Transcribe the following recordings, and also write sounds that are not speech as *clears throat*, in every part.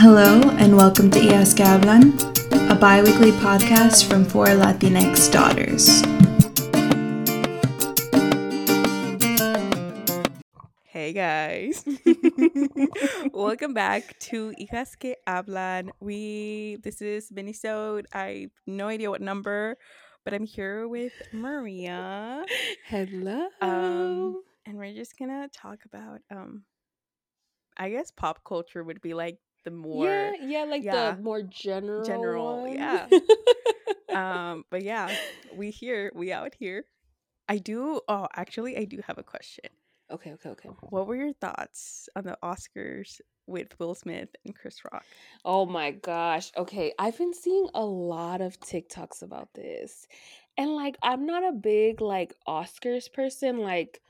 Hello, and welcome to Hijas Hablan, a bi weekly podcast from four Latinx daughters. Hey guys. *laughs* Welcome back to Hijas que Hablan. We this is Minisode. I have no idea what number, but I'm here with Maria. Hello. Um and we're just gonna talk about um I guess pop culture would be like the more yeah, yeah, like yeah. the more general, General, one. yeah. *laughs* um but yeah, we here, we out here. I do oh actually I do have a question. okay, okay, okay. What were your thoughts on the Oscars with Will Smith and Chris Rock? Oh my gosh. Okay, I've been seeing a lot of TikToks about this. And like I'm not a big like Oscars person. Like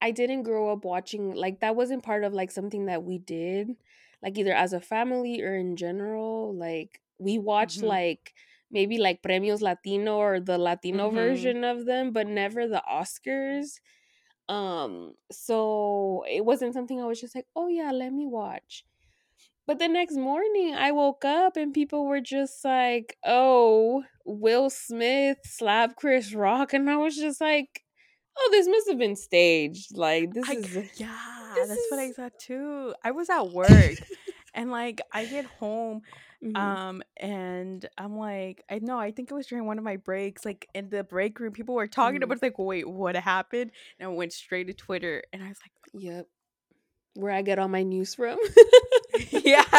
I didn't grow up watching like that wasn't part of like something that we did like either as a family or in general. Like we watched Mhm. like maybe like Premios Latino or the Latino Mhm. version of them, but never the Oscars. Um so it wasn't something I was just like, "Oh yeah, let me watch." But the next morning, I woke up and people were just like, "Oh, Will Smith slap Chris Rock," and I was just like, "Oh, this must have been staged. Like this I, is yeah, that's what I is- thought too. I was at work *laughs* and like I get home Mhm. um and I'm like I know I think it was during one of my breaks like in the break room people were talking Mhm. about it's like wait what happened and I went straight to Twitter and I was like Yep. Where I get all my news from. *laughs* yeah *laughs*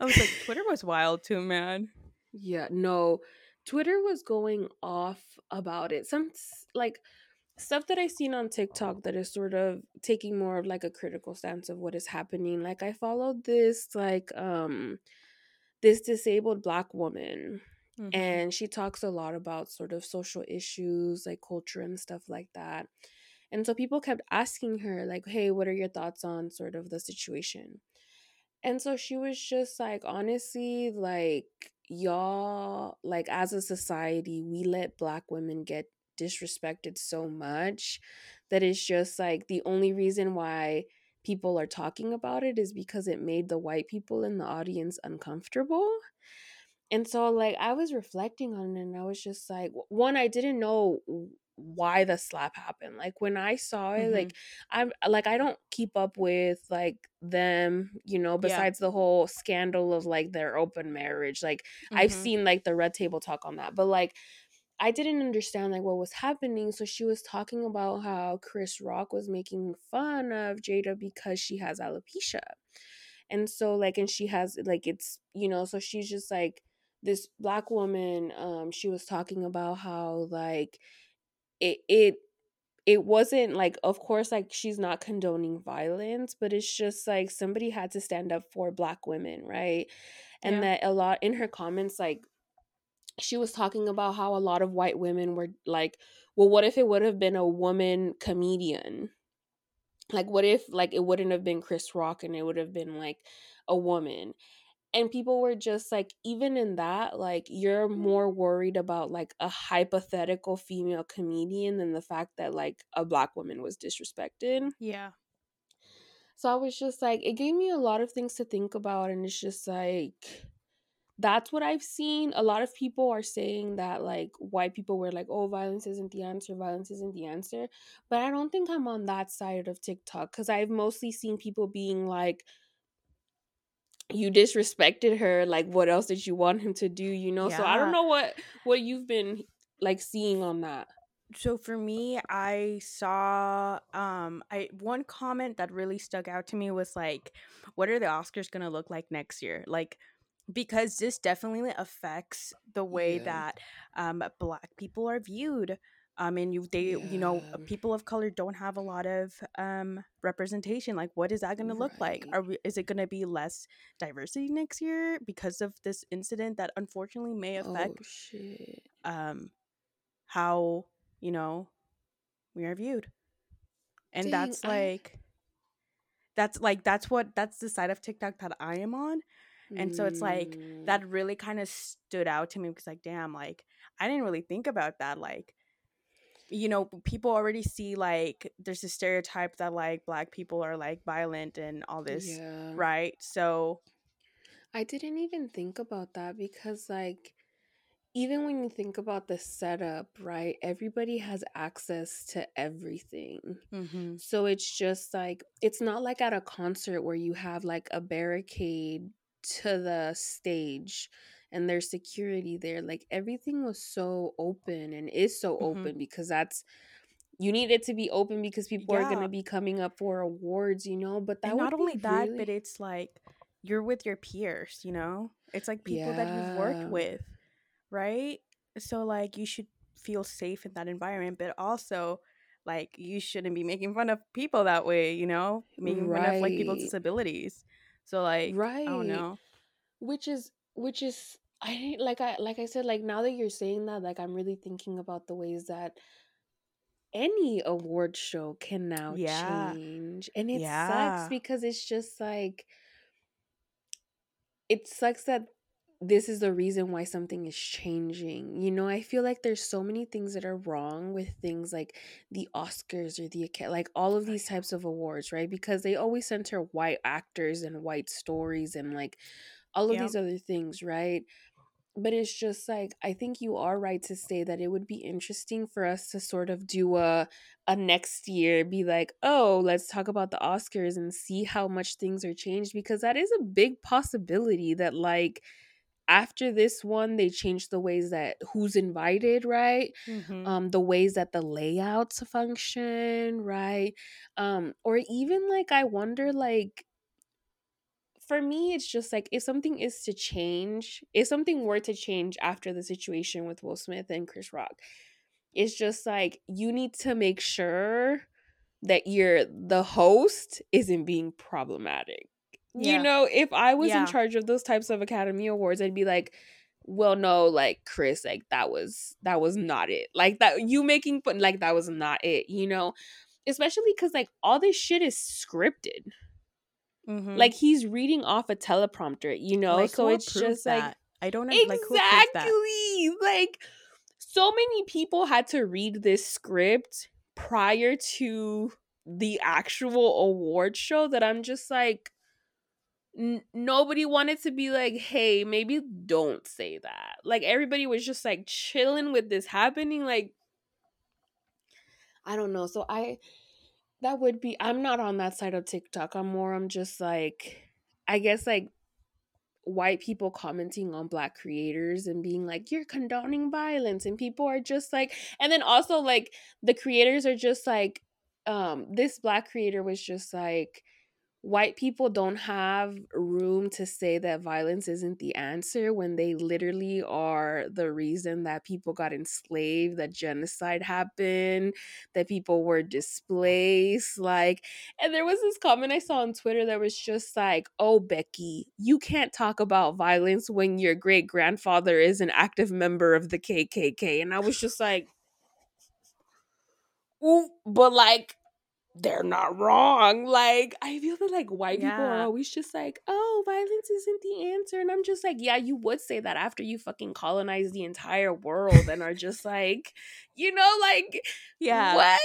I was like Twitter was wild too man yeah, no. Twitter was going off about it. Some like stuff that I've seen on TikTok that is sort of taking more of like a critical stance of what is happening. Like I followed this like um this disabled black woman Mhm. and she talks a lot about sort of social issues like culture and stuff like that and so people kept asking her like hey what are your thoughts on sort of the situation and so she was just like honestly like y'all like as a society we let black women get disrespected so much that it's just like the only reason why people are talking about it is because it made the white people in the audience uncomfortable and so like I was reflecting on it and I was just like one I didn't know why the slap happened. Like when I saw it Mhm. like I'm like I don't keep up with like them, you know, Yeah. besides the whole scandal of like their open marriage. Like I've Mhm. seen like the red table talk on that. But like I didn't understand like what was happening. So she was talking about how Chris Rock was making fun of Jada because she has alopecia. And so like and she has like it's you know, so she's just like this black woman um she was talking about how like it it it wasn't like of course like she's not condoning violence but it's just like somebody had to stand up for black women right and Yeah. that a lot in her comments like she was talking about how a lot of white women were like well what if it would have been a woman comedian? Like what if like it wouldn't have been chris rock and it would have been like a woman? And people were just like even in that like you're more worried about like a hypothetical female comedian than the fact that like a black woman was disrespected. Yeah. So i was just like it gave me a lot of things to think about and it's just like that's what i've seen. A lot of people are saying that like white people were like oh violence isn't the answer violence isn't the answer. But i don't think i'm on that side of tiktok because i've mostly seen people being like you disrespected her like what else did you want him to do? you know? So i don't know what what you've been like seeing on that. So for me i saw um i one comment that really stuck out to me was like what are the oscars going to look like next year? Like because this definitely affects the way Yeah. that um black people are viewed um and you they you know people of color don't have a lot of um representation like what is that going to look like? Are we, is it going to be less diversity next year because of this incident that unfortunately may affect oh shit. um how you know we are viewed? And Dang, that's I- like that's like that's what that's the side of tiktok that i am on and so it's like Mm, that really kind of stood out to me because like damn like i didn't really think about that like you know people already see like there's a stereotype that like black people are like violent and all this Yeah. right so I didn't even think about that because, like, even when you think about the setup, right? Everybody has access to everything. mhm, So it's just like, it's not like at a concert where you have like a barricade to the stage and there's security there. Like, everything was so open and is so Mhm. open because that's. You need it to be open because people are gonna be coming up for awards, you know. But that and not only that really- but it's like you're with your peers you know it's like people that you've worked with right so like you should feel safe in that environment but also like you shouldn't be making fun of people that way you know making fun of like people's Right. disabilities so like right. i don't know which is which is i like i like i said like now that you're saying that like i'm really thinking about the ways that any award show can now Yeah. change and it Yeah. sucks because it's just like it sucks that this is the reason why something is changing. You know, I feel like there's so many things that are wrong with things like the Oscars or the like all of these types of awards, right? Because they always center white actors and white stories and like all of Yep. these other things, right? But it's just like I think you are right to say that it would be interesting for us to sort of do a a next year be like, "Oh, let's talk about the Oscars and see how much things are changed because that is a big possibility that like after this one they change the ways that who's invited, right? Mhm. um the ways that the layouts function right um or even like i wonder like for me it's just like if something is to change if something were to change after the situation with will smith and chris rock it's just like you need to make sure that you're the host isn't being problematic Yeah. you know if i was Yeah. in charge of those types of academy awards i'd be like well no like chris like that was that was not it. Like that you making fun like that was not it you know? Especially because like all this shit is scripted. Mhm. like he's reading off a teleprompter you know? Like, so it's just like i don't know like who that? Exactly! Like so many people had to read this script prior to the actual award show that i'm just like nobody wanted to be like hey maybe don't say that. Like everybody was just like chilling with this happening like i don't know so i that would be i'm not on that side of tiktok i'm more i'm just like i guess like white people commenting on black creators and being like you're condoning violence and people are just like and then also like the creators are just like um this black creator was just like white people don't have room to say that violence isn't the answer when they literally are the reason that people got enslaved that genocide happened that people were displaced like and there was this comment I saw on Twitter that was just like, oh, Becky, you can't talk about violence when your great grandfather is an active member of the KKK. And I was just like, ooh, but like, they're not wrong. Like, I feel that like white people are always just like, oh, violence isn't the answer. And I'm just like, yeah, you would say that after you fucking colonize the entire world and are just like, you know, like, yeah what?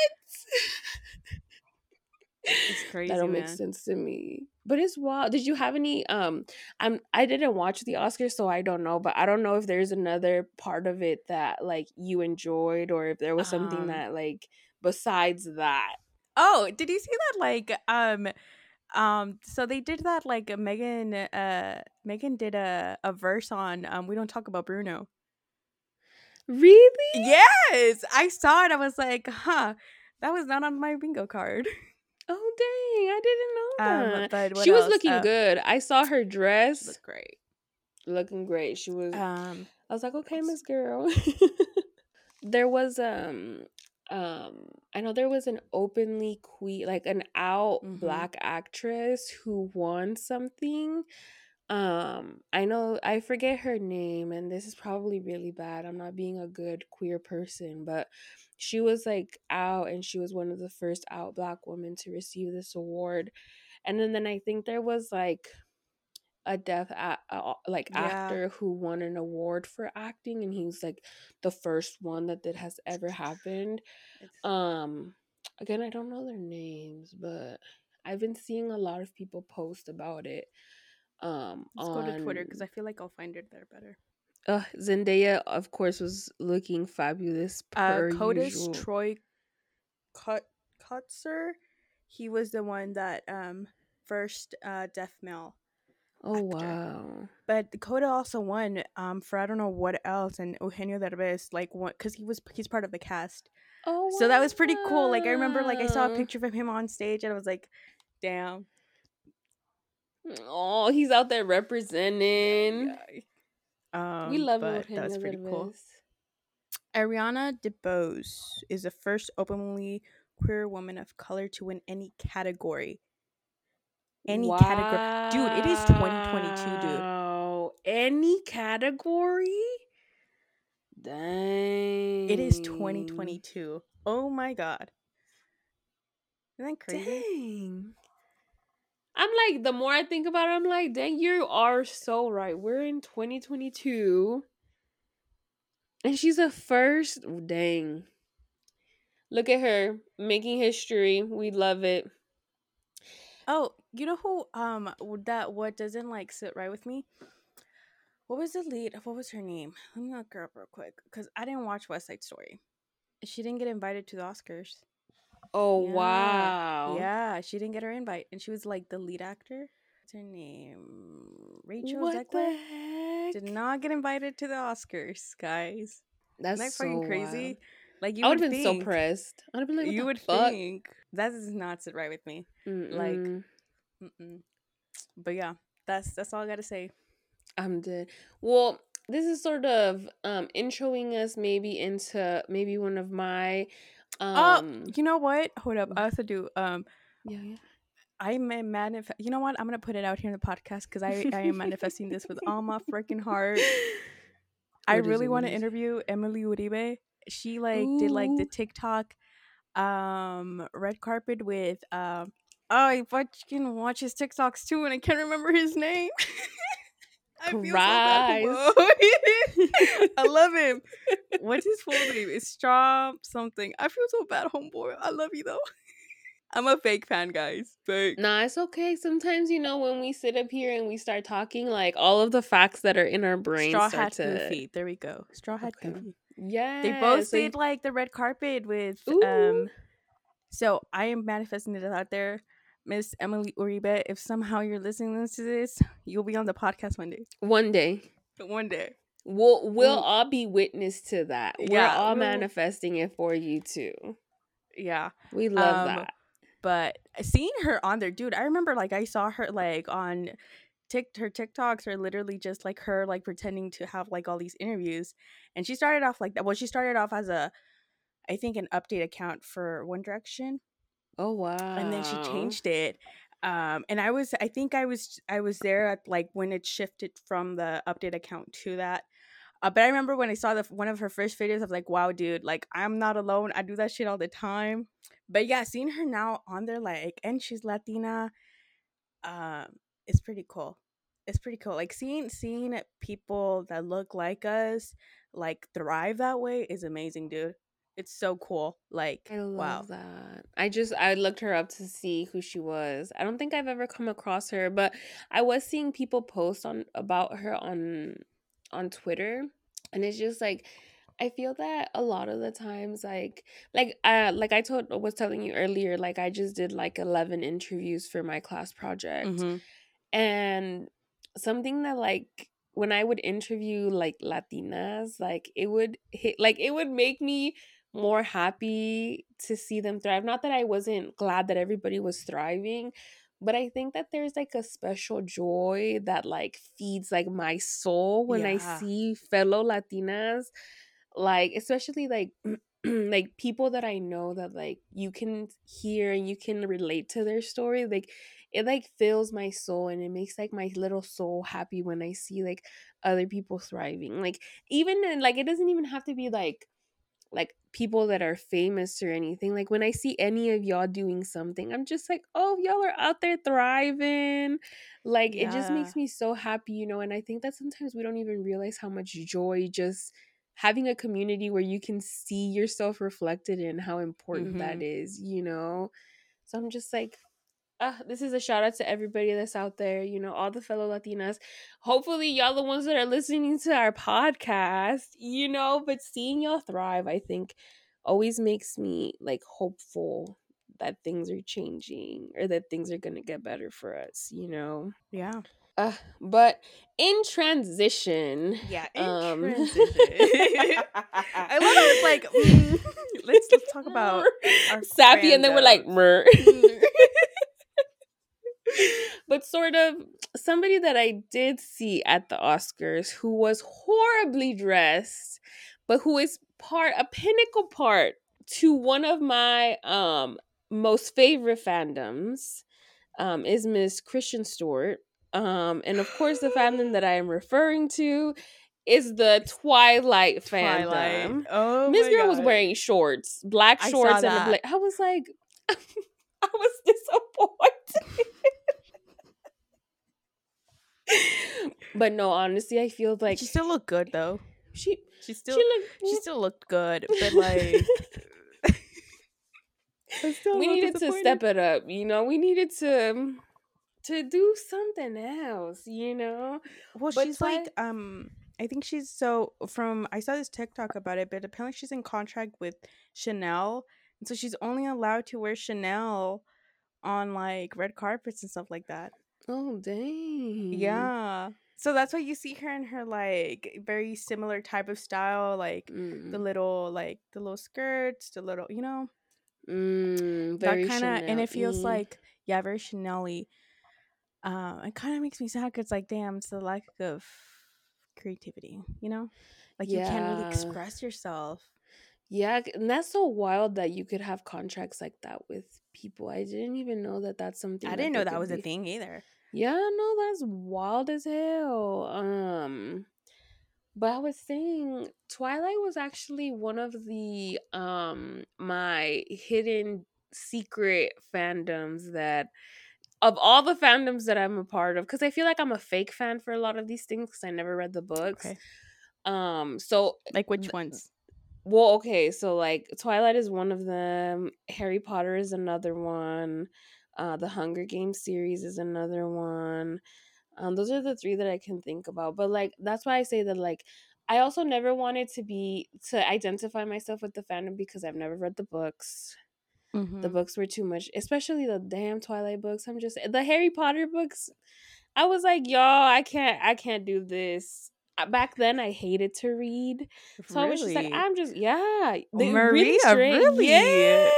it's *laughs* crazy that don't man make sense to me. But it's wild. Did you have any um I'm I didn't watch the Oscars so I don't know, but I don't know if there's another part of it that like you enjoyed or if there was something Um, that like besides that. Oh, did you see that? Like, um, um, so they did that. Like, Megan, uh, Megan did a a verse on. Um, we don't talk about Bruno. Really? Yes, I saw it. I was like, huh, that was not on my bingo card. Oh dang, I didn't know *laughs* Um, that. but what she was else? looking Uh, good. I saw her dress Looked great. looking great. She was Um, I was like, okay. Miss Girl. *laughs* there was um um I know there was an openly queer like an out Mhm. black actress who won something. Um I know I forget her name and this is probably really bad. I'm not being a good queer person, but she was like out and she was one of the first out black women to receive this award. And then, then I think there was like a deaf like Yeah. actor who won an award for acting and he's like the first one that that has ever happened It's- um again i don't know their names but i've been seeing a lot of people post about it um Let's go to Twitter because I feel like I'll find it there better. uh, zendaya of course was looking fabulous Uh, per Codis usual. Troy Cut Kotsur, he was the one that um first uh deaf male. Oh actor. wow But Dakota also won um for I don't know what else, and Eugenio Derbez like won because he was he's part of the cast. oh So that was pretty cool. Like I remember like I saw a picture of him on stage and I was like, damn. oh he's out there representing Um, we love but it that was pretty cool. Ariana DeBose is the first openly queer woman of color to win any category. Any category. Dude, it is 2022, dude. Wow. Any category? Dang. It is 2022. Oh my god. Isn't that crazy? Dang. I'm like, the more I think about it, I'm like, dang, you are so right. We're in 2022. And she's the first. Dang. Look at her making history. We love it. Oh, you know who um that what doesn't like sit right with me? What was the lead? What was her name? Let me look her up real quick because I didn't watch West Side Story. She didn't get invited to the Oscars. Oh, Yeah. wow. Yeah, she didn't get her invite, and she was like the lead actor. What's her name? Rachel What Zegler the heck? did not get invited to the Oscars, guys. That's Isn't that so fucking crazy? wild. Like you I would have been so think, pressed. I'd have been like, what you the would fuck? think that does not sit right with me. Mm-mm. Mm-mm. But yeah, that's that's all I gotta say. I'm dead. Well, this is sort of um introing us maybe into maybe one of my um oh, you know what? Hold up. I also do. Um, yeah, yeah. I'm a manifest. You know what? I'm gonna put it out here in the podcast because I I am manifesting this with all my freaking heart. *laughs* I really want to interview Emily Uribe. She like did like the TikTok um red carpet with um oh I fucking watch his TikToks too and I can't remember his name. *laughs* I feel so bad. *laughs* I love him. What's his full *laughs* name? It's Strom something. I feel so bad, homeboy. I love you though. I'm a fake fan, guys. Fake. Nah, it's okay. Sometimes you know when we sit up here and we start talking, like all of the facts that are in our brain Straw start Hat to. Goofy. There we go. Straw Hat Okay. Goofy. Yeah, They both did like the red carpet with Ooh. um so I am manifesting it out there. Miss Emily Uribe, if somehow you're listening to this, you'll be on the podcast one day. one day One day. we'll we'll Mm. all be witness to that. We're all manifesting it for you too. Yeah. We love Um, that. But seeing her on there, dude, I remember like I saw her like on Tik her TikToks are literally just like her like pretending to have like all these interviews. And she started off like that. Well, she started off as a I think an update account for One Direction. Oh wow! and then she changed it um and i was i think i was i was there at like when it shifted from the update account to that uh, but i remember when i saw the one of her first videos i was like wow dude like i'm not alone i do that shit all the time but yeah seeing her now on there like and she's latina um it's pretty cool it's pretty cool like seeing seeing people that look like us like thrive that way is amazing dude it's so cool like I love wow that. I just I looked her up to see who she was. I don't think I've ever come across her, but I was seeing people post on about her on on Twitter, and it's just like I feel that a lot of the times, like like uh like I told was telling you earlier, like I just did like eleven interviews for my class project, Mhm. and something that like when I would interview like Latinas, like it would hit like it would make me more happy to see them thrive. Not that I wasn't glad that everybody was thriving, but I think that there's like a special joy that like feeds like my soul when I see fellow Latinas like especially like *clears throat* like people that I know that like you can hear and you can relate to their story like it like fills my soul and it makes like my little soul happy when I see like other people thriving like even in, like it doesn't even have to be like like people that are famous or anything. Like when I see any of y'all doing something, I'm just like, oh, y'all are out there thriving. Like it just makes me so happy, you know. And I think that sometimes we don't even realize how much joy just having a community where you can see yourself reflected in how important that mm-hmm. is, you know. So I'm just like, uh, this is a shout out to everybody that's out there, you know, all the fellow Latinas. Hopefully, y'all the ones that are listening to our podcast, you know, but seeing y'all thrive, I think, always makes me like hopeful that things are changing or that things are gonna get better for us, you know. Yeah. Uh, but in transition, Yeah. In um, transition. *laughs* I love how it's like, mm, *laughs* let's let's talk about our Sappy, and then we're like, mer. But sort of somebody that I did see at the Oscars who was horribly dressed, but who is part a pinnacle part to one of my um most favorite fandoms um is Miss Kristen Stewart. Um and of course the fandom that I am referring to is the Twilight fandom. Twilight. Oh, Miss Girl was wearing shorts, black shorts, and a black. I was like, *laughs* I was disappointed. *laughs* *laughs* but no, honestly, I feel like she still looked good though. she She still she looked. she still looked good, *laughs* but like *laughs* we needed to step it up. You know, we needed to to do something else. You know, Well, But she's Twi- like, um, I think she's so from. I saw this TikTok about it, but apparently she's in contract with Chanel, and so she's only allowed to wear Chanel on like red carpets and stuff like that. Oh dang, Yeah, so that's why you see her in her like very similar type of style, like Mm, the little like the little skirts, the little you know mm, very that kind of, and it feels like yeah, very Chanel-y. Um, it kind of makes me sad because it's like, damn, it's the lack of creativity, you know, like you can't really express yourself. Yeah, and that's so wild that you could have contracts like that with people. I didn't even know that that's something. I didn't know that was a thing either. Yeah, no, that's wild as hell. Um, but I was saying Twilight was actually one of the um my hidden secret fandoms that of all the fandoms that I'm a part of because I feel like I'm a fake fan for a lot of these things because I never read the books. Okay, Um, so like which ones? well, okay, so like Twilight is one of them. Harry Potter is another one. Uh, the Hunger Games series is another one. Um, those are the three that I can think about. But like that's why I say that like I also never wanted to be to identify myself with the fandom because I've never read the books. The Mhm. books were too much, especially the damn Twilight books. I'm just the Harry Potter books. I was like, y'all, I can't, I can't do this. Uh, Back then, I hated to read. So I was just like, I'm just yeah. Maria, really? Yes, yes.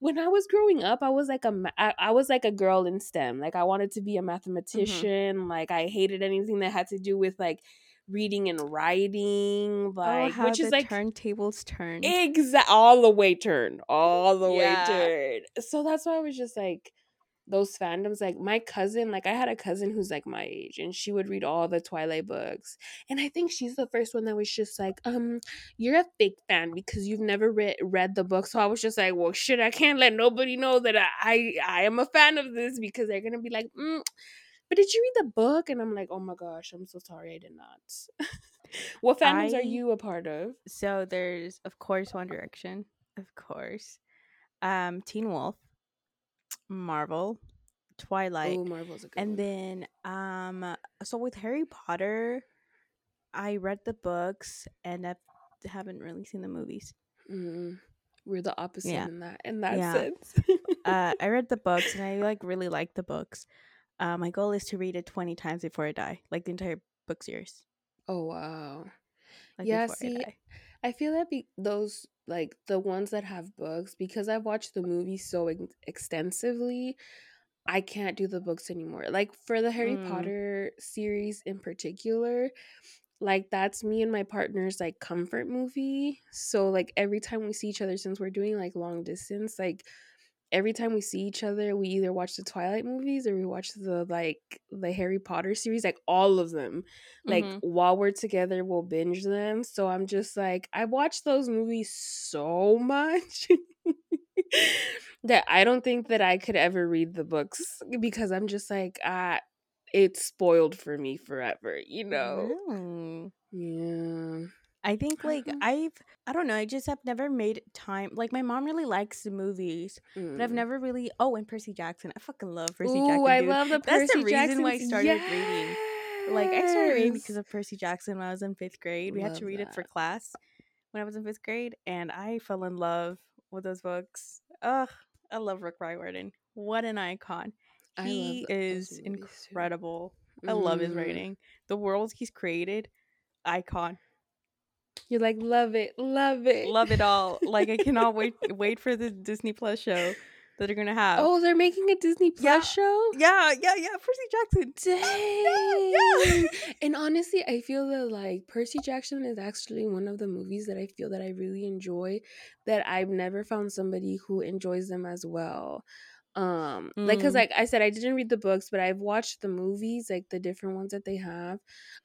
When I was growing up, I was like a I, I was like a girl in STEM. Like I wanted to be a mm-hmm. mathematician. Like I hated anything that had to do with like reading and writing. oh, Like how which is like turntables turned. exact all the way turned, all the Yeah. way turned. So that's why I was just like those fandoms like my cousin like i had a cousin who's like my age and she would read all the twilight books and i think she's the first one that was just like um you're a fake fan because you've never read read the book so i was just like well shit i can't let nobody know that i i, I am a fan of this because they're gonna be like mm, but did you read the book? And i'm like oh my gosh i'm so sorry i did not. *laughs* What fandoms I- are you a part of? So there's of course One Direction, of course, um, Teen Wolf, Marvel, Twilight, oh marvel's a good and one. then um, so with Harry Potter, I read the books and I haven't really seen the movies. Mm, we're the opposite Yeah. in that in that Yeah. sense. *laughs* uh, I read the books and I like really like the books. Uh, my goal is to read it twenty times before I die, like the entire book series. oh wow. Like Yeah, before I see, die. I feel that be- those like the ones that have books because I've watched the movie so ex- extensively. I can't do the books anymore. Like for the Harry Mm. Potter series in particular, like that's me and my partner's like comfort movie. So like every time we see each other since we're doing like long distance, like every time we see each other, we either watch the Twilight movies or we watch the like the Harry Potter series, like all of them. Like Mhm. while we're together, we'll binge them. So I'm just like, I watched those movies so much *laughs* that I don't think that I could ever read the books because I'm just like, ah, it's spoiled for me forever, you know? Really? Yeah. I think like Uh-huh. I've I don't know, I just have never made time like my mom really likes the movies, but I've Mm. never really oh and Percy Jackson. I fucking love Percy Ooh, Jackson. I love the Percy. That's the reason why I Jacksons. started reading. Like I started reading because of Percy Jackson when I was in fifth grade. We had to Love read it for class when I was in fifth grade, and I fell in love with those books. Ugh, I love Rick Riordan. What an icon! I He is movies, too. incredible. I love his Mhm. writing. The world he's created, icon. You're like, love it, love it. Love it all. Like I cannot wait *laughs* wait for the Disney Plus show that they're gonna have. Oh, they're making a Disney Plus Yeah. show? yeah, yeah, yeah. Percy Jackson. Dang. *laughs* yeah. *laughs* And honestly, I feel that like Percy Jackson is actually one of the movies that I feel that I really enjoy that I've never found somebody who enjoys them as well. Um like cuz Mm. like I said I didn't read the books, but I've watched the movies, like the different ones that they have.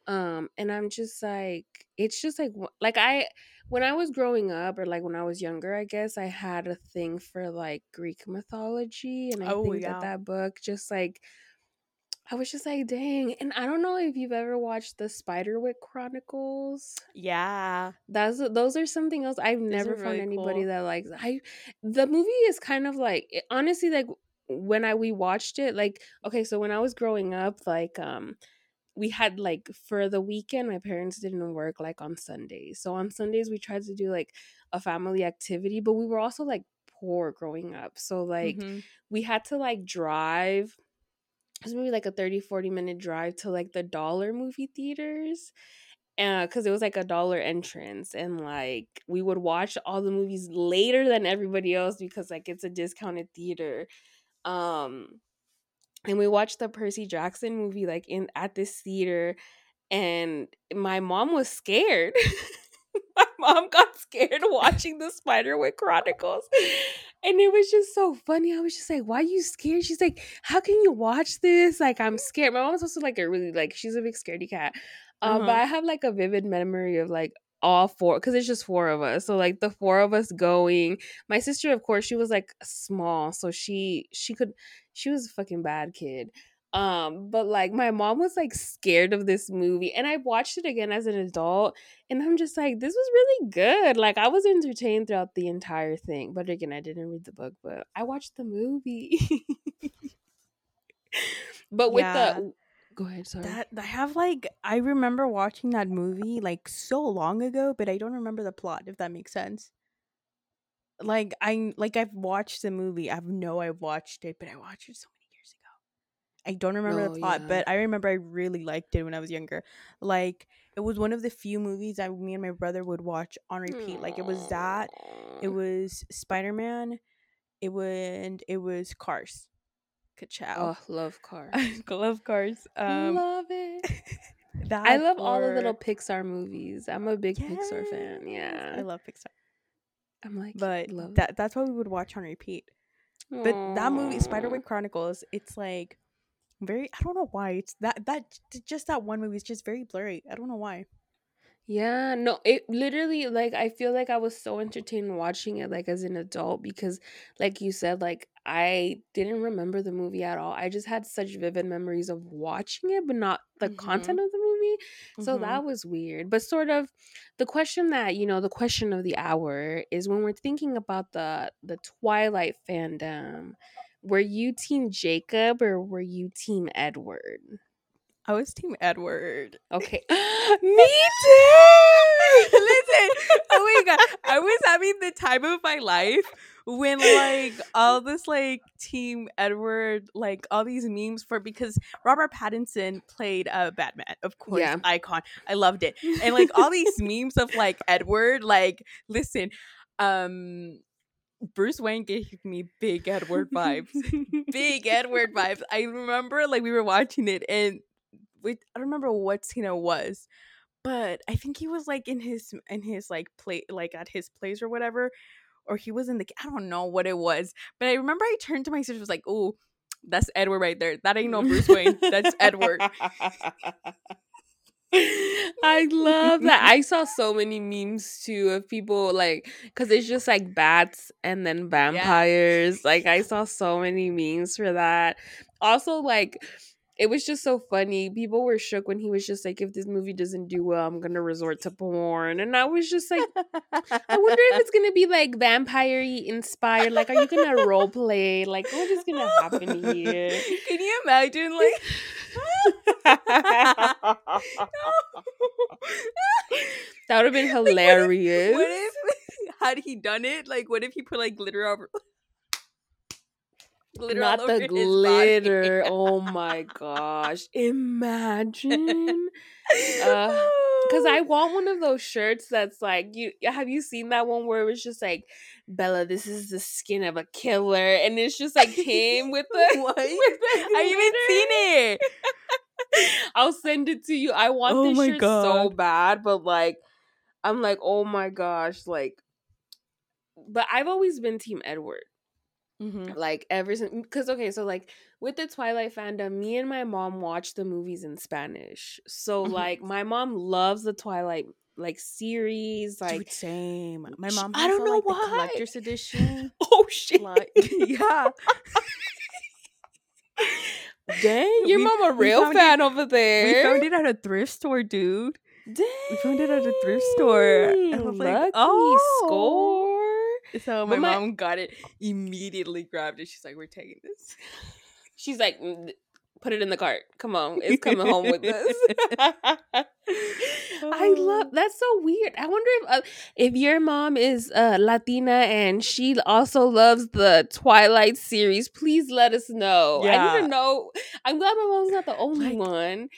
Um and I'm just like it's just like like I when I was growing up or like when I was younger, I guess I had a thing for like Greek mythology and I Oh, think yeah. that that book just like I was just like, dang. And I don't know if you've ever watched the Spiderwick Chronicles. Yeah. That's those are something else I've never found really anybody cool. that likes. I the movie is kind of like it- honestly like when I we watched it like okay, so when I was growing up like um we had like for the weekend my parents didn't work like on Sundays. So on Sundays we tried to do like a family activity, but we were also like poor growing up. So like Mhm. we had to like drive it was maybe like a 30 40 minute drive to like the dollar movie theaters because it was like a dollar entrance and like we would watch all the movies later than everybody else because like it's a discounted theater um and we watched the percy jackson movie like in at this theater and my mom was scared. *laughs* My mom got scared *laughs* watching the spiderwick chronicles and it was just so funny i was just like why are you scared? She's like how can you watch this? Like i'm scared my mom's also like a really like she's a big scaredy cat um but Uh-huh. i have like a vivid memory of like all four because it's just four of us so like the four of us going my sister of course she was like small so she she could she was a fucking bad kid um but like my mom was like scared of this movie and i watched it again as an adult and i'm just like this was really good like i was entertained throughout the entire thing but again i didn't read the book but i watched the movie *laughs* but with Yeah. the go ahead sorry That I have like I remember watching that movie like so long ago, but I don't remember the plot. If that makes sense. Like I like I've watched the movie. I know I've watched it, but I watched it so many years ago. I don't remember Oh, the plot, yeah. but I remember I really liked it when I was younger. Like it was one of the few movies that me and my brother would watch on repeat. Like it was that. It was Spider Man. It was it was Cars. Ka-chow. oh love Cars. *laughs* Love Cars. Um, love it *laughs* that I love all the little Pixar movies. I'm a big Pixar fan. Yeah. I love Pixar. I'm like, But that that's what we would watch on repeat. But that movie. Spiderwick Chronicles, it's like very. I don't know why. It's that that just that one movie is just very blurry. I don't know why. Yeah, no, it literally like I feel like I was so entertained watching it like as an adult because like you said like I didn't remember the movie at all. I just had such vivid memories of watching it but not the Mhm. content of the movie. So Mhm. that was weird. But sort of the question that, you know, the question of the hour is when we're thinking about the the Twilight fandom, were you team Jacob or were you team Edward? I was Team Edward. Okay. *laughs* Me too. *laughs* Listen, oh my god, I was having the time of my life when like all this like Team Edward, like all these memes for because Robert Pattinson played uh, Batman, of course, Yeah. icon. I loved it, and like all these *laughs* memes of like Edward, like listen, um. Bruce Wayne gave me big Edward vibes. big *laughs* Edward vibes. I remember like we were watching it and we, I don't remember what scene it was, but I think he was like in his in his like play like at his place or whatever or he was in the. I don't know what it was, but I remember I turned to my sister was like, "Oh, that's Edward right there. That ain't no Bruce Wayne. That's Edward." *laughs* I love that. *laughs* I saw so many memes too of people like because it's just like bats and then vampires. Yeah. Like I saw so many memes for that. Also, like it was just so funny. People were shook when he was just like, if this movie doesn't do well, I'm gonna resort to porn. And I was just like, I wonder if it's gonna be like vampire inspired. Like, are you gonna role play? Like, what is gonna happen here? *laughs* Can you imagine like *laughs* *laughs* that would have been hilarious. Like, what, if, what if *laughs* had he done it? Like, what if he put like glitter over? glitter not the glitter. oh my gosh. *laughs* Imagine. Uh, Cause I *laughs* want one of those shirts that's like you have you seen that one where it was just like Bella, this is the skin of a killer, and it's just like him with the *laughs* what? With the *laughs* I haven't seen it. I'll send it to you. I want oh this shirt God. so bad, but like I'm like, oh my gosh, like but I've always been Team Edward. Mm-hmm. Like ever since, because okay, so like with the Twilight fandom, me and my mom watch the movies in Spanish. So mm-hmm. like my mom loves the Twilight like series. Like Dude, same. My mom. I don't know like, why. collector's edition. *laughs* oh shit! Like, *laughs* yeah. *laughs* Dang, your we, mom a real fan it, over there. We found it at a thrift store, dude. Dang. We found it at a thrift store. And I was Lucky like, oh, score. So my, my mom got it, immediately grabbed it. She's like, "We're taking this." She's like, mm, "Put it in the cart. Come on, *laughs* it's coming home with us." *laughs* I love that's so weird. I wonder if uh, if your mom is uh, Latina and she also loves the Twilight series. Please let us know. Yeah. I need to know. I'm glad my mom's not the only like, one.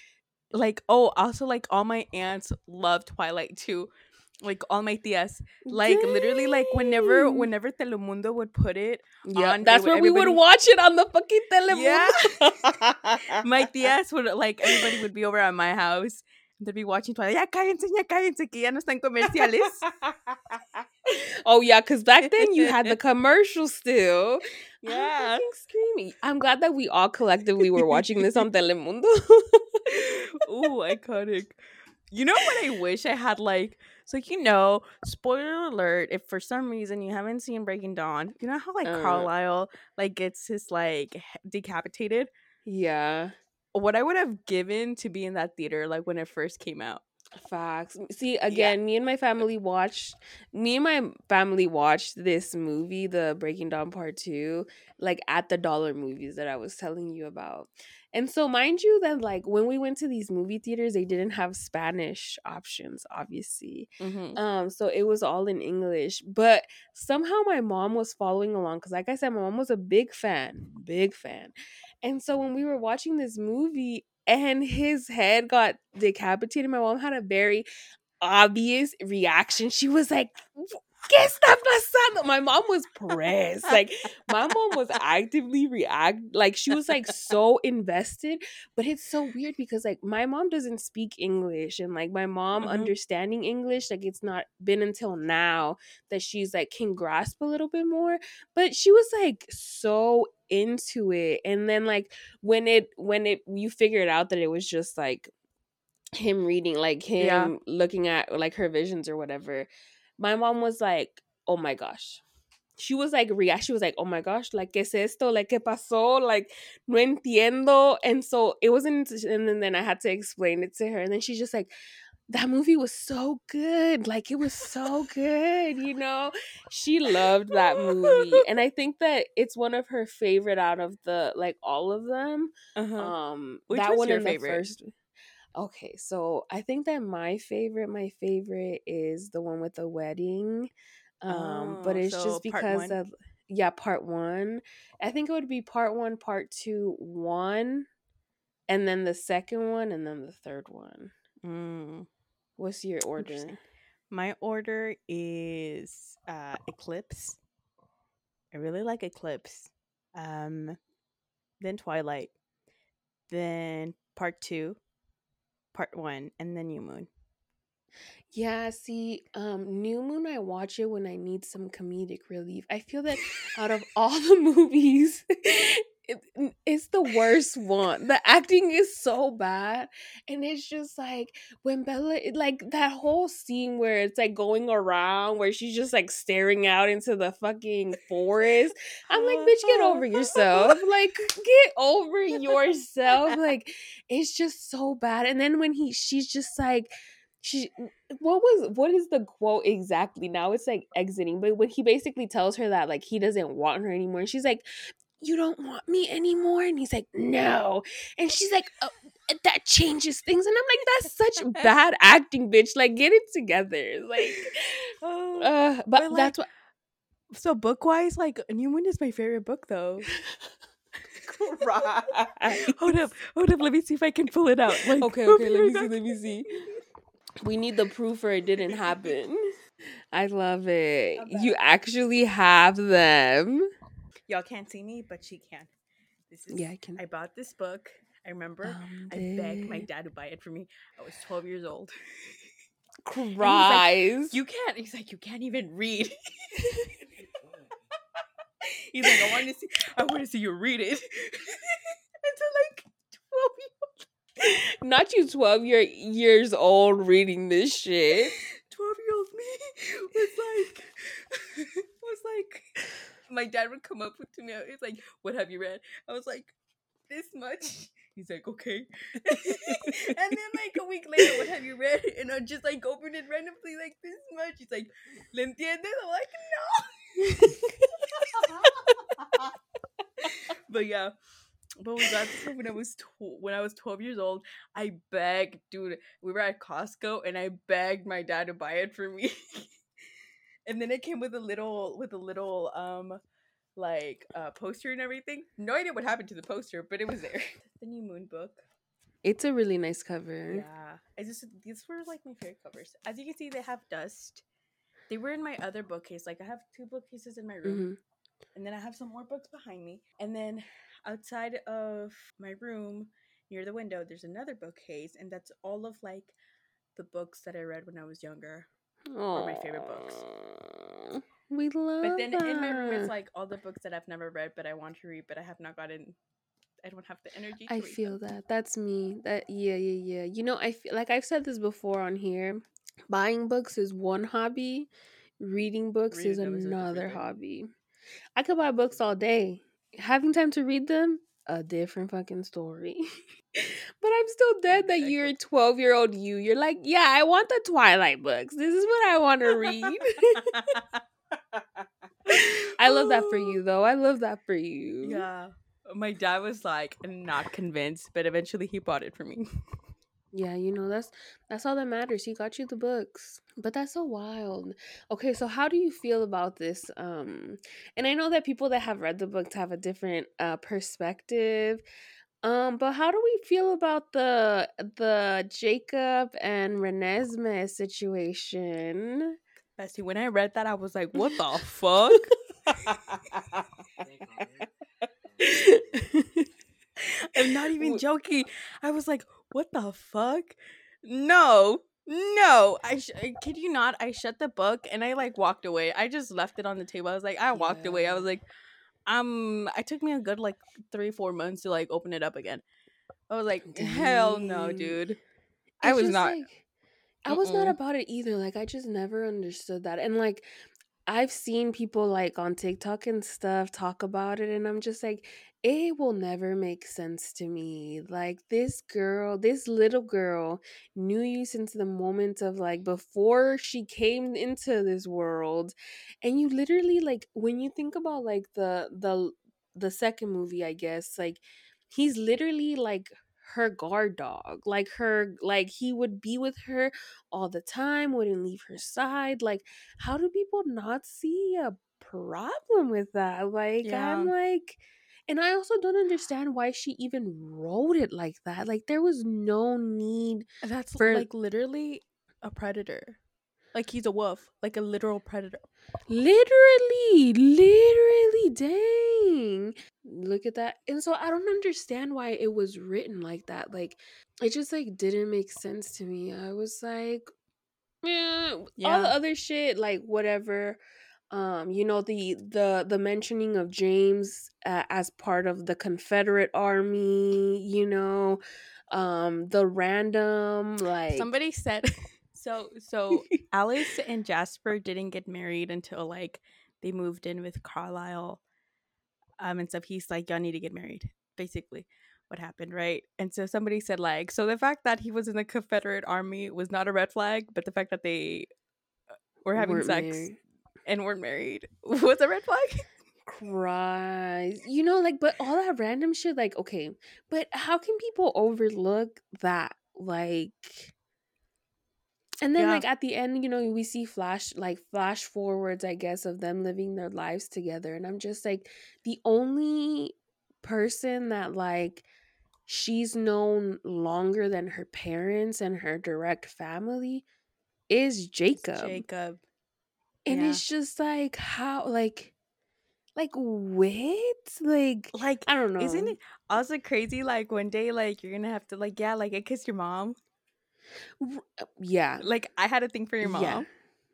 Like, oh, also like all my aunts love Twilight too like all my tias like literally like whenever whenever telemundo would put it yeah on, that's where we would watch it on the fucking telemundo yeah. *laughs* my tias would like everybody would be over at my house they'd be watching Twilight. Ya cállense, ya cállense, que ya no están comerciales. *laughs* oh yeah, because back then you had the *laughs* commercial still. Yeah, I'm screaming. I'm glad that we all collectively were watching this on Telemundo. Ooh, iconic. You know what I wish I had like so you know, spoiler alert, if for some reason you haven't seen Breaking Dawn, you know how like uh, Carlisle like gets his like decapitated? Yeah. What I would have given to be in that theater like when it first came out. Facts. See, again, yeah. me and my family watched me and my family watched this movie, the Breaking Dawn Part 2, like at the dollar movies that I was telling you about. And so, mind you, that like when we went to these movie theaters, they didn't have Spanish options, obviously. Mm-hmm. Um, so it was all in English. But somehow my mom was following along because, like I said, my mom was a big fan, big fan. And so when we were watching this movie and his head got decapitated, my mom had a very obvious reaction. She was like, ¿qué está pasando? My mom was pressed. Like my mom was actively react like she was like so invested. But it's so weird because like my mom doesn't speak English and like my mom mm-hmm. understanding English, like it's not been until now that she's like can grasp a little bit more. But she was like so into it. And then like when it when it you figured out that it was just like him reading like him yeah. looking at like her visions or whatever my mom was like, "Oh my gosh." She was like react. She was like, "Oh my gosh, like qué es esto? Like qué pasó? Like no entiendo." And so it wasn't. And then I had to explain it to her, and then she's just like, that movie was so good. Like it was so good, you know. She loved that movie, *laughs* and I think that it's one of her favorite out of the like all of them. Uh-huh. Um, Which that one your favorite? First, Okay, so I think that my favorite, my favorite is the one with the wedding. Um, oh, but it's so just because of yeah, part one. I think it would be part one, part two, one, and then the second one, and then the third one. Mm. What's your order? My order is uh Eclipse. I really like Eclipse. Um, then Twilight. Then part two part one, and then New Moon. Yeah, see, um, New Moon, I watch it when I need some comedic relief. I feel that out of all the *laughs* movies, it, mm, it's the worst one. The acting is so bad, and it's just like when Bella, like that whole scene where it's like going around, where she's just like staring out into the fucking forest. I'm like, bitch, get over uh-huh. yourself. Like, get over *laughs* yourself. Like, it's just so bad. And then when he, she's just like she what was what is the quote exactly now it's like exiting but when he basically tells her that like he doesn't want her anymore she's like you don't want me anymore? And he's like no. And she's like oh, that changes things. And i'm like that's such *laughs* bad acting bitch. Like get it together. Like *laughs* Oh, uh, but, but, like, that's what so book wise, like New Moon is my favorite book though. *laughs* hold up, hold up. Let me see if I can pull it out. Like, okay okay. Let me see let me see. We need the proof or it didn't happen. I love it. I'm you actually have them Y'all can't see me, but she can. This is. yeah i can I bought this book. I remember. I begged my dad to buy it for me. I was 12 years old. *laughs* cries You can't. He's like, you can't even read. *laughs* He's like, I want to see. I want to see you read it. *laughs* Until like 12 year not you 12 year, years old reading this shit 12 year old me was like was like *laughs* my dad would come up to me he's like what have you read i was like this much *laughs* he's like okay *laughs* and then like a week later what have you read and i just like open it randomly like this much he's like le entiendes i'm like no but yeah but we got this when I was tw- when I was twelve years old. I begged, dude. We were at Costco, and I begged my dad to buy it for me. And then it came with a little with a little um like uh poster and everything. No idea what happened to the poster, but it was there. *laughs* the new Moon book. it's a really nice cover Yeah, I just these were like my favorite covers. As you can see, they have dust. They were in my other bookcase. Like I have two bookcases in my room. Mhm. and then I have some more books behind me. And then outside of my room, near the window, there's another bookcase, and that's all of like the books that I read when I was younger. Or my favorite books. We love But then in my room, it's like all the books that I've never read, but I want to read, but I have not gotten. I don't have the energy. To I feel them. that. That's me. That yeah, yeah, yeah. You know, I feel like I've said this before on here. Buying books is one hobby. Reading books is Reading is another thing. hobby. I could buy books all day. Having time to read them, a different fucking story. *laughs* but I'm still dead that you're a 12 year old you. You're like, yeah, I want the Twilight books. This is what I want to read. *laughs* *laughs* *laughs* I love that for you, though. I love that for you. Yeah. My dad was like not convinced, but eventually he bought it for me. Yeah, you know that's that's all that matters. He got you the books. But that's so wild. Okay, so how do you feel about this um and I know that people that have read the books have a different uh perspective. Um but how do we feel about the the Jacob and Renesmee situation? Bestie, when I read that, I was like, what the fuck? *laughs* I'm not even joking. I was like, what the fuck? No, no. I, sh- I kid you not. I shut the book and I like walked away. I just left it on the table. I was like, I walked away. I was like, um, I took me a good like three, four months to like open it up again. I was like, hell no, dude. I was not. like- I was not about it either. Like I just never understood that. And like I've seen people like on TikTok and stuff talk about it and I'm just like it will never make sense to me. Like this girl, this little girl knew you since the moment of like before she came into this world. And you literally like when you think about like the the the second movie, I guess, like he's literally like her guard dog like her like he would be with her all the time wouldn't leave her side like how do people not see a problem with that like Yeah. i'm like and i also don't understand why she even wrote it like that like there was no need That's for- like literally a predator. Like he's a wolf, like a literal predator. literally literally dang look at that and so i don't understand why it was written like that like it just like didn't make sense to me i was like yeah, all the other shit, like whatever. Um, you know the the the mentioning of James uh, as part of the Confederate Army. You know, um, the random like Somebody said *laughs* so so *laughs* Alice and Jasper didn't get married until like they moved in with Carlisle um and stuff. He's like, Y'all need to get married, basically. What happened, right? And so somebody said, like, so the fact that he was in the Confederate Army was not a red flag, but the fact that they uh, were having weren't sex married. and weren't married *laughs* was a red flag. Christ. You know, like, but all that random shit, like, okay, but how can people overlook that? Like, and then, Yeah. like, at the end, you know, we see flash, like, flash forwards, I guess, of them living their lives together. And I'm just like, the only person that, like, she's known longer than her parents and her direct family is Jacob Jacob. and Yeah. it's just like how like like what like Like i don't know Isn't it also crazy? Like one day, like you're gonna have to, like, yeah, like I kiss your mom. Uh, yeah Like I had a thing for your mom. yeah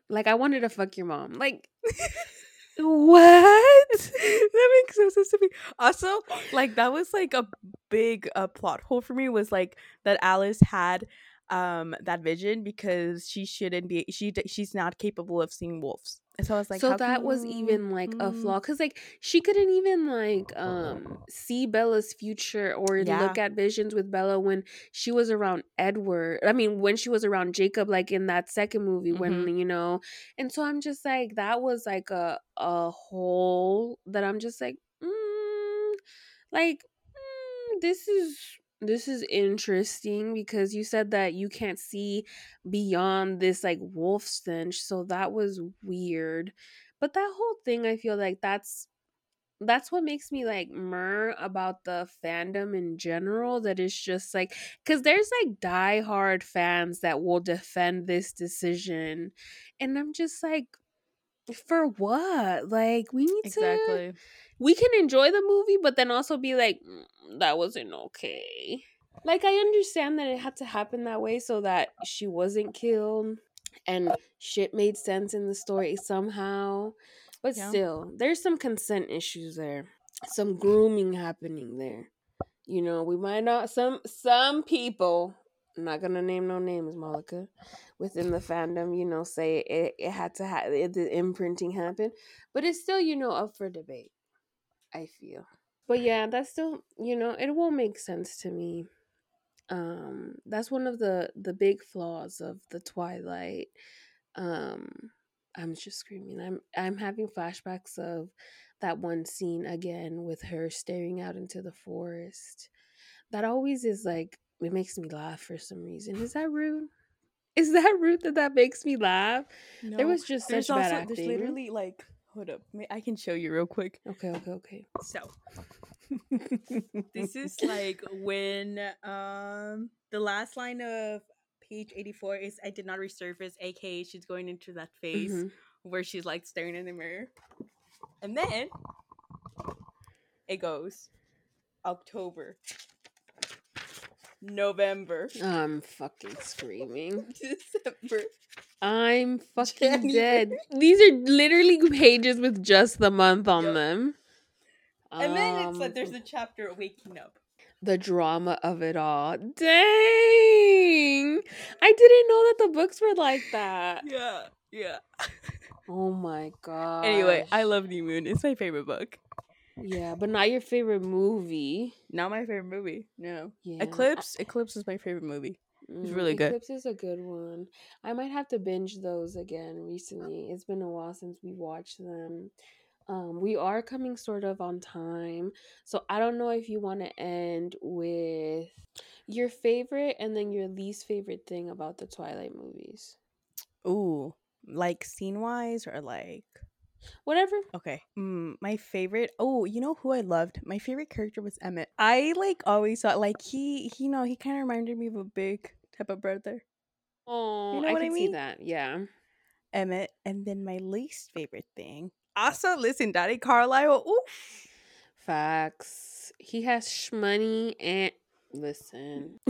like i wanted to fuck your mom like *laughs* what *laughs* that makes no sense to me. Also, like that was like a big uh, plot hole for me was like that Alice had um that vision because she shouldn't be she she's not capable of seeing wolves. So I was like, so how that was even like a Mm. flaw because like she couldn't even like um see bella's future or Yeah. look at visions with bella when she was around edward i mean when she was around jacob like in that second movie when Mm-hmm. you know and so i'm just like that was like a a hole that i'm just like mm, like mm, this is this is interesting because you said that you can't see beyond this like wolf stench so that was weird but that whole thing i feel like that's that's what makes me like mur about the fandom in general that is just like because there's like diehard fans that will defend this decision and i'm just like for what like we need to exactly. We can enjoy the movie, but then also be like, "Mm, that wasn't okay. Like, I understand that it had to happen that way so that she wasn't killed and shit made sense in the story somehow. But Yeah. still, there's some consent issues there, some grooming happening there. You know, we might not, some, some people, I'm not gonna name no names, Malika, within the fandom, you know, say it, it had to have, the imprinting happened, but it's still, you know, up for debate. I feel. But yeah, that's still, you know, it won't make sense to me. Um that's one of the the big flaws of the Twilight. Um I'm just screaming. I'm I'm having flashbacks of that one scene again with her staring out into the forest. That always is like it makes me laugh for some reason. Is that rude? Is that rude that that makes me laugh? There was just such bad also acting. there's literally like hold up, I can show you real quick. Okay, okay, okay. So *laughs* this is like when um the last line of page 84 is I did not resurface, aka she's going into that phase Mhm. where she's like staring in the mirror. And then it goes October, November, I'm fucking screaming. *laughs* December. I'm fucking January. dead. These are literally pages with just the month on Yup. them. And then it's like Um, there's a chapter waking up. the drama of it all. Dang. I didn't know that the books were like that. Yeah, yeah. *laughs* Oh my god. Anyway, I love New Moon. It's my favorite book. Yeah, but not your favorite movie. Not my favorite movie. No. Yeah. Eclipse. Eclipse is my favorite movie. It's really good. Eclipse is a good one. I might have to binge those again recently. It's been a while since we watched them. Um, we are coming sort of on time. So I don't know if you want to end with your favorite and then your least favorite thing about the Twilight movies. Ooh, like scene wise or like Whatever. okay. Mm, my favorite. Oh, you know who I loved? My favorite character was Emmett. I like always thought like he, he you know, he kind of reminded me of a big type of brother, Oh, know I what can I see that. Yeah. Emmett. And then my least favorite thing. Also, listen, Daddy Carlisle. Ooh, Facts. He has shmoney and listen. *laughs*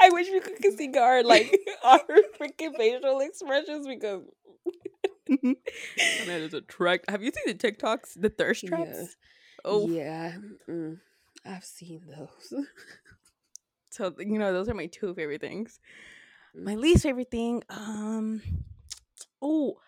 I wish we could see our like *laughs* our freaking facial expressions because and that is a track. Have you seen the TikToks, the thirst traps? Yeah. Oh, yeah, mm, I've seen those. *laughs* so you know those are my two favorite things. Mm. My least favorite thing, um, oh,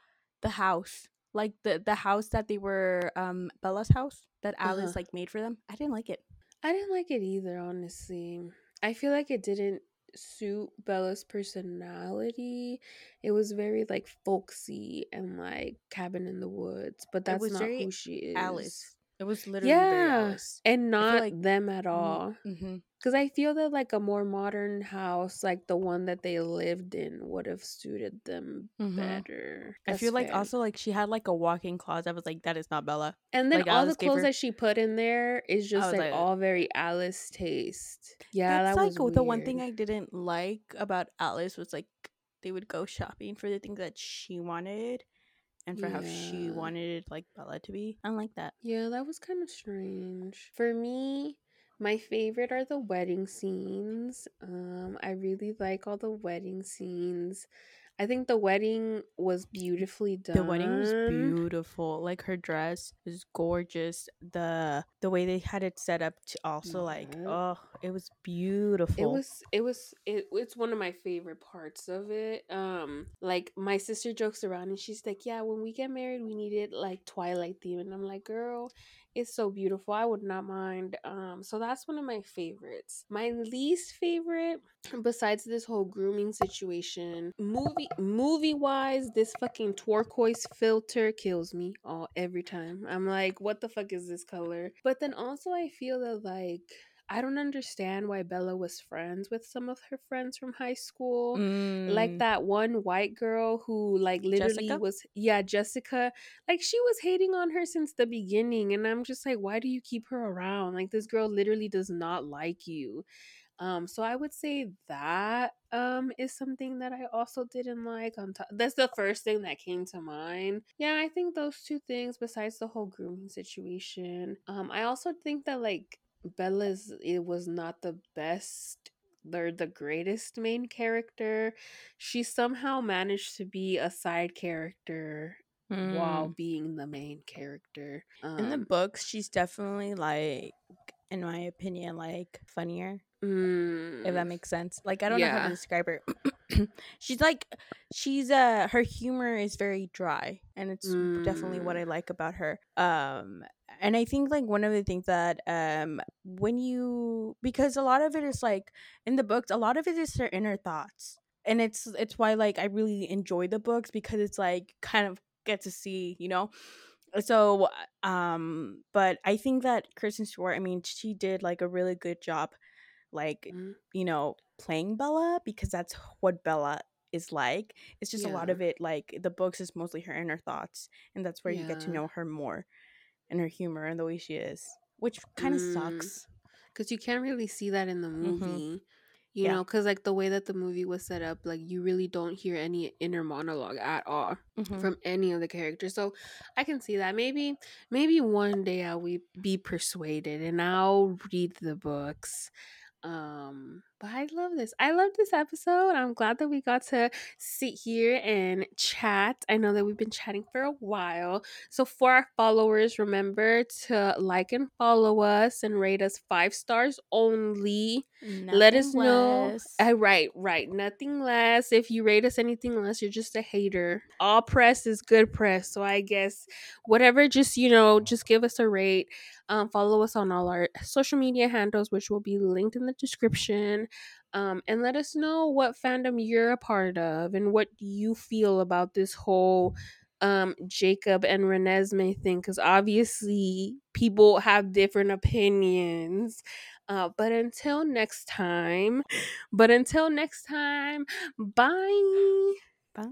the house, like the the house that they were, um, Bella's house that Alice Uh-huh. like made for them. I didn't like it. I didn't like it either, honestly. I feel like it didn't suit Bella's personality. It was very like folksy and like cabin in the woods, but that's not who she is. Alice. It was literally very Yeah, Alice. and not like them at all. Mm-hmm. Because I feel that like a more modern house, like the one that they lived in, would have suited them Mhm. better. I That's feel like fair. also like she had like a walk-in closet. I was like, that is not Bella. And then Like, all Alice the clothes her- that she put in there is just like, like- all very Alice taste. Yeah, That's that like the one thing. I didn't like about Alice was like they would go shopping for the things that she wanted and for how she wanted like Bella to be. I like that. Yeah, that was kind of strange. For me, my favorite are the wedding scenes. Um, I really like all the wedding scenes. I think the wedding was beautifully done. The wedding was beautiful. Like her dress was gorgeous. The the way they had it set up to also like oh, it was beautiful. It was it was it, it's one of my favorite parts of it. Um like my sister jokes around and she's like, "Yeah, when we get married, we need it like twilight theme." And I'm like, "Girl, it's so beautiful. I would not mind." Um so that's one of my favorites. My least favorite *clears throat* besides this whole grooming situation, movie movie wise, this fucking turquoise filter kills me all every time. I'm like, "What the fuck is this color?" But then also I feel that like I don't understand why Bella was friends with some of her friends from high school. Like Mm. that one white girl who like literally Jessica? was yeah, Jessica. Like she was hating on her since the beginning and I'm just like why do you keep her around? Like this girl literally does not like you. Um so I would say that um is something that I also didn't like on top. That's the first thing that came to mind. Yeah, I think those two things besides the whole grooming situation. Um I also think that like Bella's it was not the best or the greatest main character. She somehow managed to be a side character while Mm. being the main character. Um, in the books, she's definitely like, in my opinion, like funnier. If that mm, makes sense. Like I don't know how to describe her. *clears throat* she's like, she's uh, her humor is very dry, and it's definitely what Mm. I like about her. Um, and I think like one of the things that um, when you because a lot of it is like in the books, a lot of it is her inner thoughts, and it's it's why like I really enjoy the books because it's like kind of get to see, you know? So um but i think that kristen stewart i mean she did like a really good job like mm, you know playing bella because that's what bella is like. It's just a lot of it like the books is mostly her inner thoughts and that's where you get to know her more and her humor and the way she is which kind of Mm. sucks Because you can't really see that in the Mhm. movie. You Yeah. know, because like the way that the movie was set up, like you really don't hear any inner monologue at all Mhm. from any of the characters. So I can see that. Maybe, maybe one day I'll be persuaded and I'll read the books. Um, but I love this. I love this episode. I'm glad that we got to sit here and chat. I know that we've been chatting for a while. So for our followers, remember to like and follow us and rate us five stars only. Let us Nothing know. less. Uh, right, right. Nothing less. If you rate us anything less, you're just a hater. All press is good press. So I guess whatever, just you know, just give us a rate. Um, follow us on all our social media handles, which will be linked in the description. Um, and let us know what fandom you're a part of and what you feel about this whole um Jacob and Renesmee thing because obviously people have different opinions. Uh, but until next time, but until next time, bye. bye